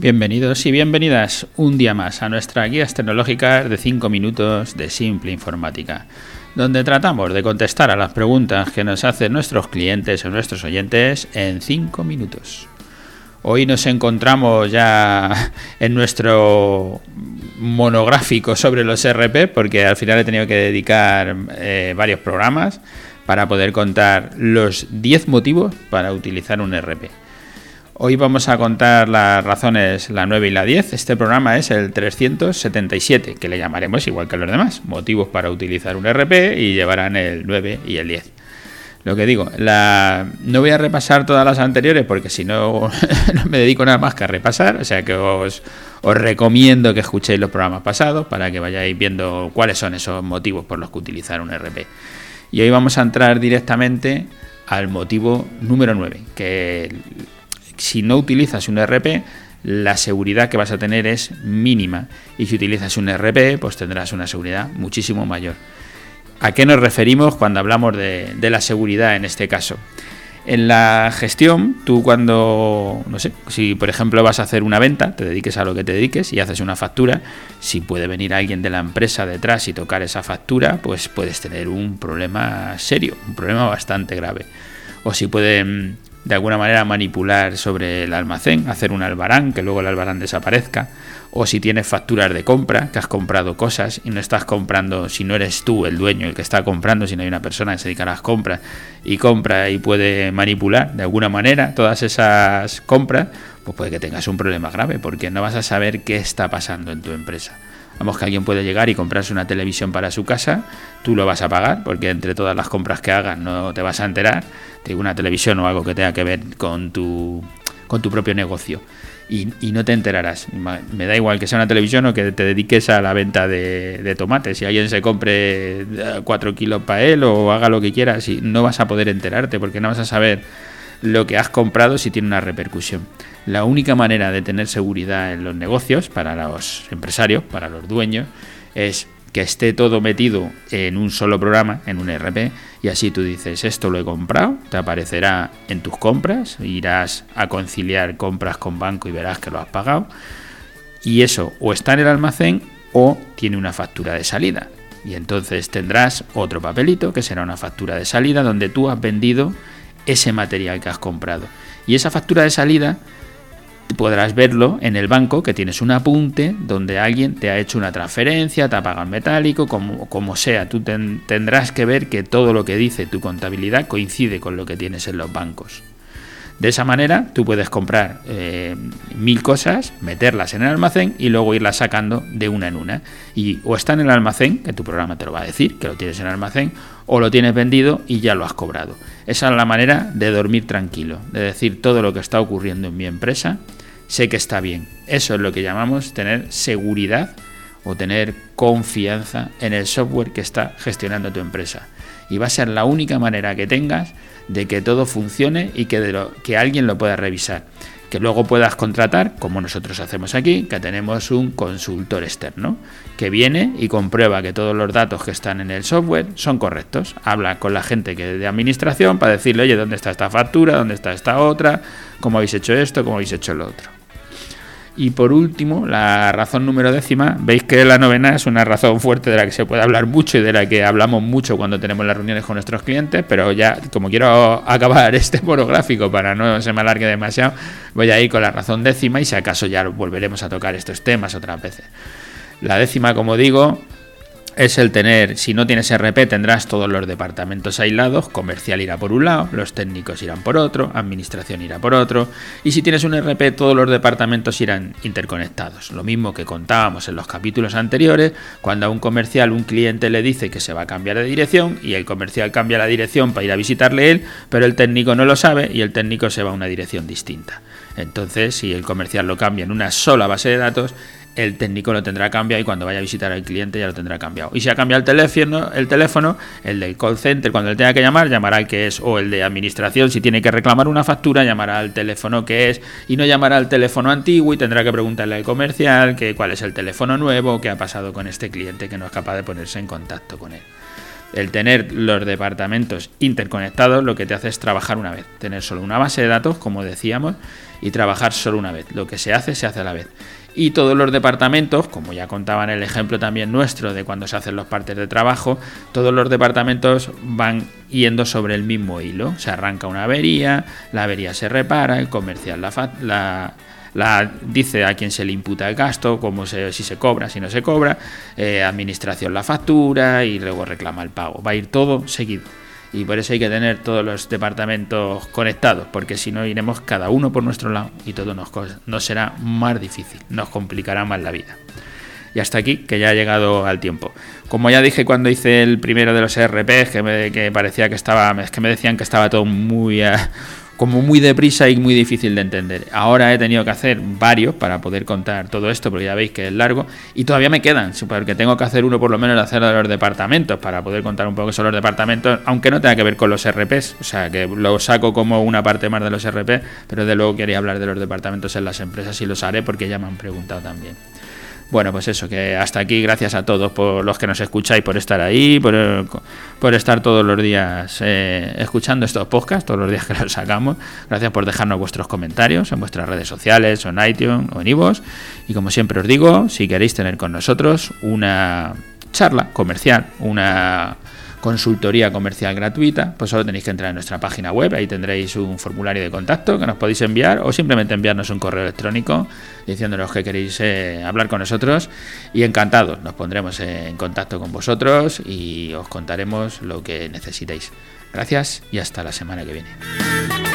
Bienvenidos y bienvenidas un día más a nuestra guías tecnológicas de 5 minutos de simple informática, donde tratamos de contestar a las preguntas que nos hacen nuestros clientes o nuestros oyentes en 5 minutos. Hoy nos encontramos ya en nuestro monográfico sobre los RP, porque al final he tenido que dedicar eh, varios programas para poder contar los 10 motivos para utilizar un RP. Hoy vamos a contar las razones la 9 y la 10. Este programa es el 377, que le llamaremos igual que los demás, motivos para utilizar un RP y llevarán el 9 y el 10. Lo que digo, no voy a repasar todas las anteriores porque si no, no me dedico nada más que a repasar, o sea que os, os recomiendo que escuchéis los programas pasados para que vayáis viendo cuáles son esos motivos por los que utilizar un RP. Y hoy vamos a entrar directamente al motivo número 9, que si no utilizas un RP, la seguridad que vas a tener es mínima. Y si utilizas un RP, pues tendrás una seguridad muchísimo mayor. ¿A qué nos referimos cuando hablamos de, la seguridad en este caso? En la gestión, tú cuando, no sé, si por ejemplo vas a hacer una venta, te dediques a lo que te dediques y haces una factura, si puede venir alguien de la empresa detrás y tocar esa factura, pues puedes tener un problema serio, un problema bastante grave. O si pueden de alguna manera manipular sobre el almacén, hacer un albarán, que luego el albarán desaparezca, o si tienes facturas de compra, que has comprado cosas y no estás comprando, si no eres tú el dueño el que está comprando, si no hay una persona que se dedica a las compras y compra y puede manipular de alguna manera todas esas compras, pues puede que tengas un problema grave, porque no vas a saber qué está pasando en tu empresa. Vamos que alguien puede llegar y comprarse una televisión para su casa, tú lo vas a pagar, porque entre todas las compras que hagas no te vas a enterar, de una televisión o algo que tenga que ver con tu, con tu propio negocio. Y, no te enterarás. Me da igual que sea una televisión o que te dediques a la venta de, tomates. Si alguien se compre 4 kilos para él o haga lo que quiera, si no vas a poder enterarte porque no vas a saber lo que has comprado si tiene una repercusión. La única manera de tener seguridad en los negocios, para los empresarios, para los dueños, es que esté todo metido en un solo programa, en un RP, y así tú dices, esto lo he comprado, te aparecerá en tus compras, irás a conciliar compras con banco y verás que lo has pagado, y eso o está en el almacén o tiene una factura de salida. Y entonces tendrás otro papelito que será una factura de salida donde tú has vendido ese material que has comprado. Y esa factura de salida podrás verlo en el banco que tienes un apunte donde alguien te ha hecho una transferencia, te ha pagado en metálico, como, como sea. Tú tendrás que ver que todo lo que dice tu contabilidad coincide con lo que tienes en los bancos. De esa manera tú puedes comprar eh, mil cosas, meterlas en el almacén y luego irlas sacando de una en una. Y o está en el almacén, que tu programa te lo va a decir, que lo tienes en el almacén, o lo tienes vendido y ya lo has cobrado. Esa es la manera de dormir tranquilo, de decir todo lo que está ocurriendo en mi empresa, sé que está bien. Eso es lo que llamamos tener seguridad o tener confianza en el software que está gestionando tu empresa. Y va a ser la única manera que tengas de que todo funcione y que, que alguien lo pueda revisar. Que luego puedas contratar, como nosotros hacemos aquí, que tenemos un consultor externo que viene y comprueba que todos los datos que están en el software son correctos. Habla con la gente que de administración para decirle, oye, ¿dónde está esta factura? ¿Dónde está esta otra? ¿Cómo habéis hecho esto? ¿Cómo habéis hecho lo otro? Y por último, la razón número décima, veis que la novena es una razón fuerte de la que se puede hablar mucho y de la que hablamos mucho cuando tenemos las reuniones con nuestros clientes, pero ya como quiero acabar este monográfico para no se me alargue demasiado, voy a ir con la razón décima y si acaso ya volveremos a tocar estos temas otras veces. La décima, como digo, es el tener, si no tienes RP tendrás todos los departamentos aislados, comercial irá por un lado, los técnicos irán por otro, administración irá por otro, y si tienes un RP todos los departamentos irán interconectados. Lo mismo que contábamos en los capítulos anteriores, cuando a un comercial un cliente le dice que se va a cambiar de dirección y el comercial cambia la dirección para ir a visitarle él, pero el técnico no lo sabe y el técnico se va a una dirección distinta. Entonces, si el comercial lo cambia en una sola base de datos, el técnico lo tendrá cambiado y cuando vaya a visitar al cliente ya lo tendrá cambiado. Y si ha cambiado el teléfono, el teléfono, el del call center, cuando él tenga que llamar, llamará al que es, o el de administración, si tiene que reclamar una factura, llamará al teléfono que es, y no llamará al teléfono antiguo y tendrá que preguntarle al comercial que cuál es el teléfono nuevo, qué ha pasado con este cliente que no es capaz de ponerse en contacto con él. El tener los departamentos interconectados lo que te hace es trabajar una vez, tener solo una base de datos, como decíamos, y trabajar solo una vez. Lo que se hace, se hace a la vez. Y todos los departamentos, como ya contaba en el ejemplo también nuestro de cuando se hacen los partes de trabajo, todos los departamentos van yendo sobre el mismo hilo. Se arranca una avería, la avería se repara, el comercial la, dice a quién se le imputa el gasto, cómo se, si se cobra, si no se cobra, eh, administración la factura y luego reclama el pago. Va a ir todo seguido. Y por eso hay que tener todos los departamentos conectados, porque si no iremos cada uno por nuestro lado y todo nos, nos será más difícil, nos complicará más la vida. Y hasta aquí, que ya ha llegado al tiempo. Como ya dije cuando hice el primero de los ERPs, que me, que parecía que estaba, que me decían que estaba todo muy, eh, como muy deprisa y muy difícil de entender. Ahora he tenido que hacer varios para poder contar todo esto, porque ya veis que es largo, y todavía me quedan, porque tengo que hacer uno por lo menos de hacer de los departamentos, para poder contar un poco sobre los departamentos, aunque no tenga que ver con los RPs, o sea, que lo saco como una parte más de los RP, pero de luego quería hablar de los departamentos en las empresas y los haré porque ya me han preguntado también. Bueno, pues eso, que hasta aquí, gracias a todos por los que nos escucháis, por estar ahí, por, estar todos los días eh, escuchando estos podcasts, todos los días que los sacamos. Gracias por dejarnos vuestros comentarios en vuestras redes sociales, o en iTunes o en iVoox. Y como siempre os digo, si queréis tener con nosotros una charla comercial, una consultoría comercial gratuita, pues solo tenéis que entrar en nuestra página web, ahí tendréis un formulario de contacto que nos podéis enviar o simplemente enviarnos un correo electrónico diciéndonos que queréis eh, hablar con nosotros y encantados nos pondremos en contacto con vosotros y os contaremos lo que necesitéis. Gracias y hasta la semana que viene.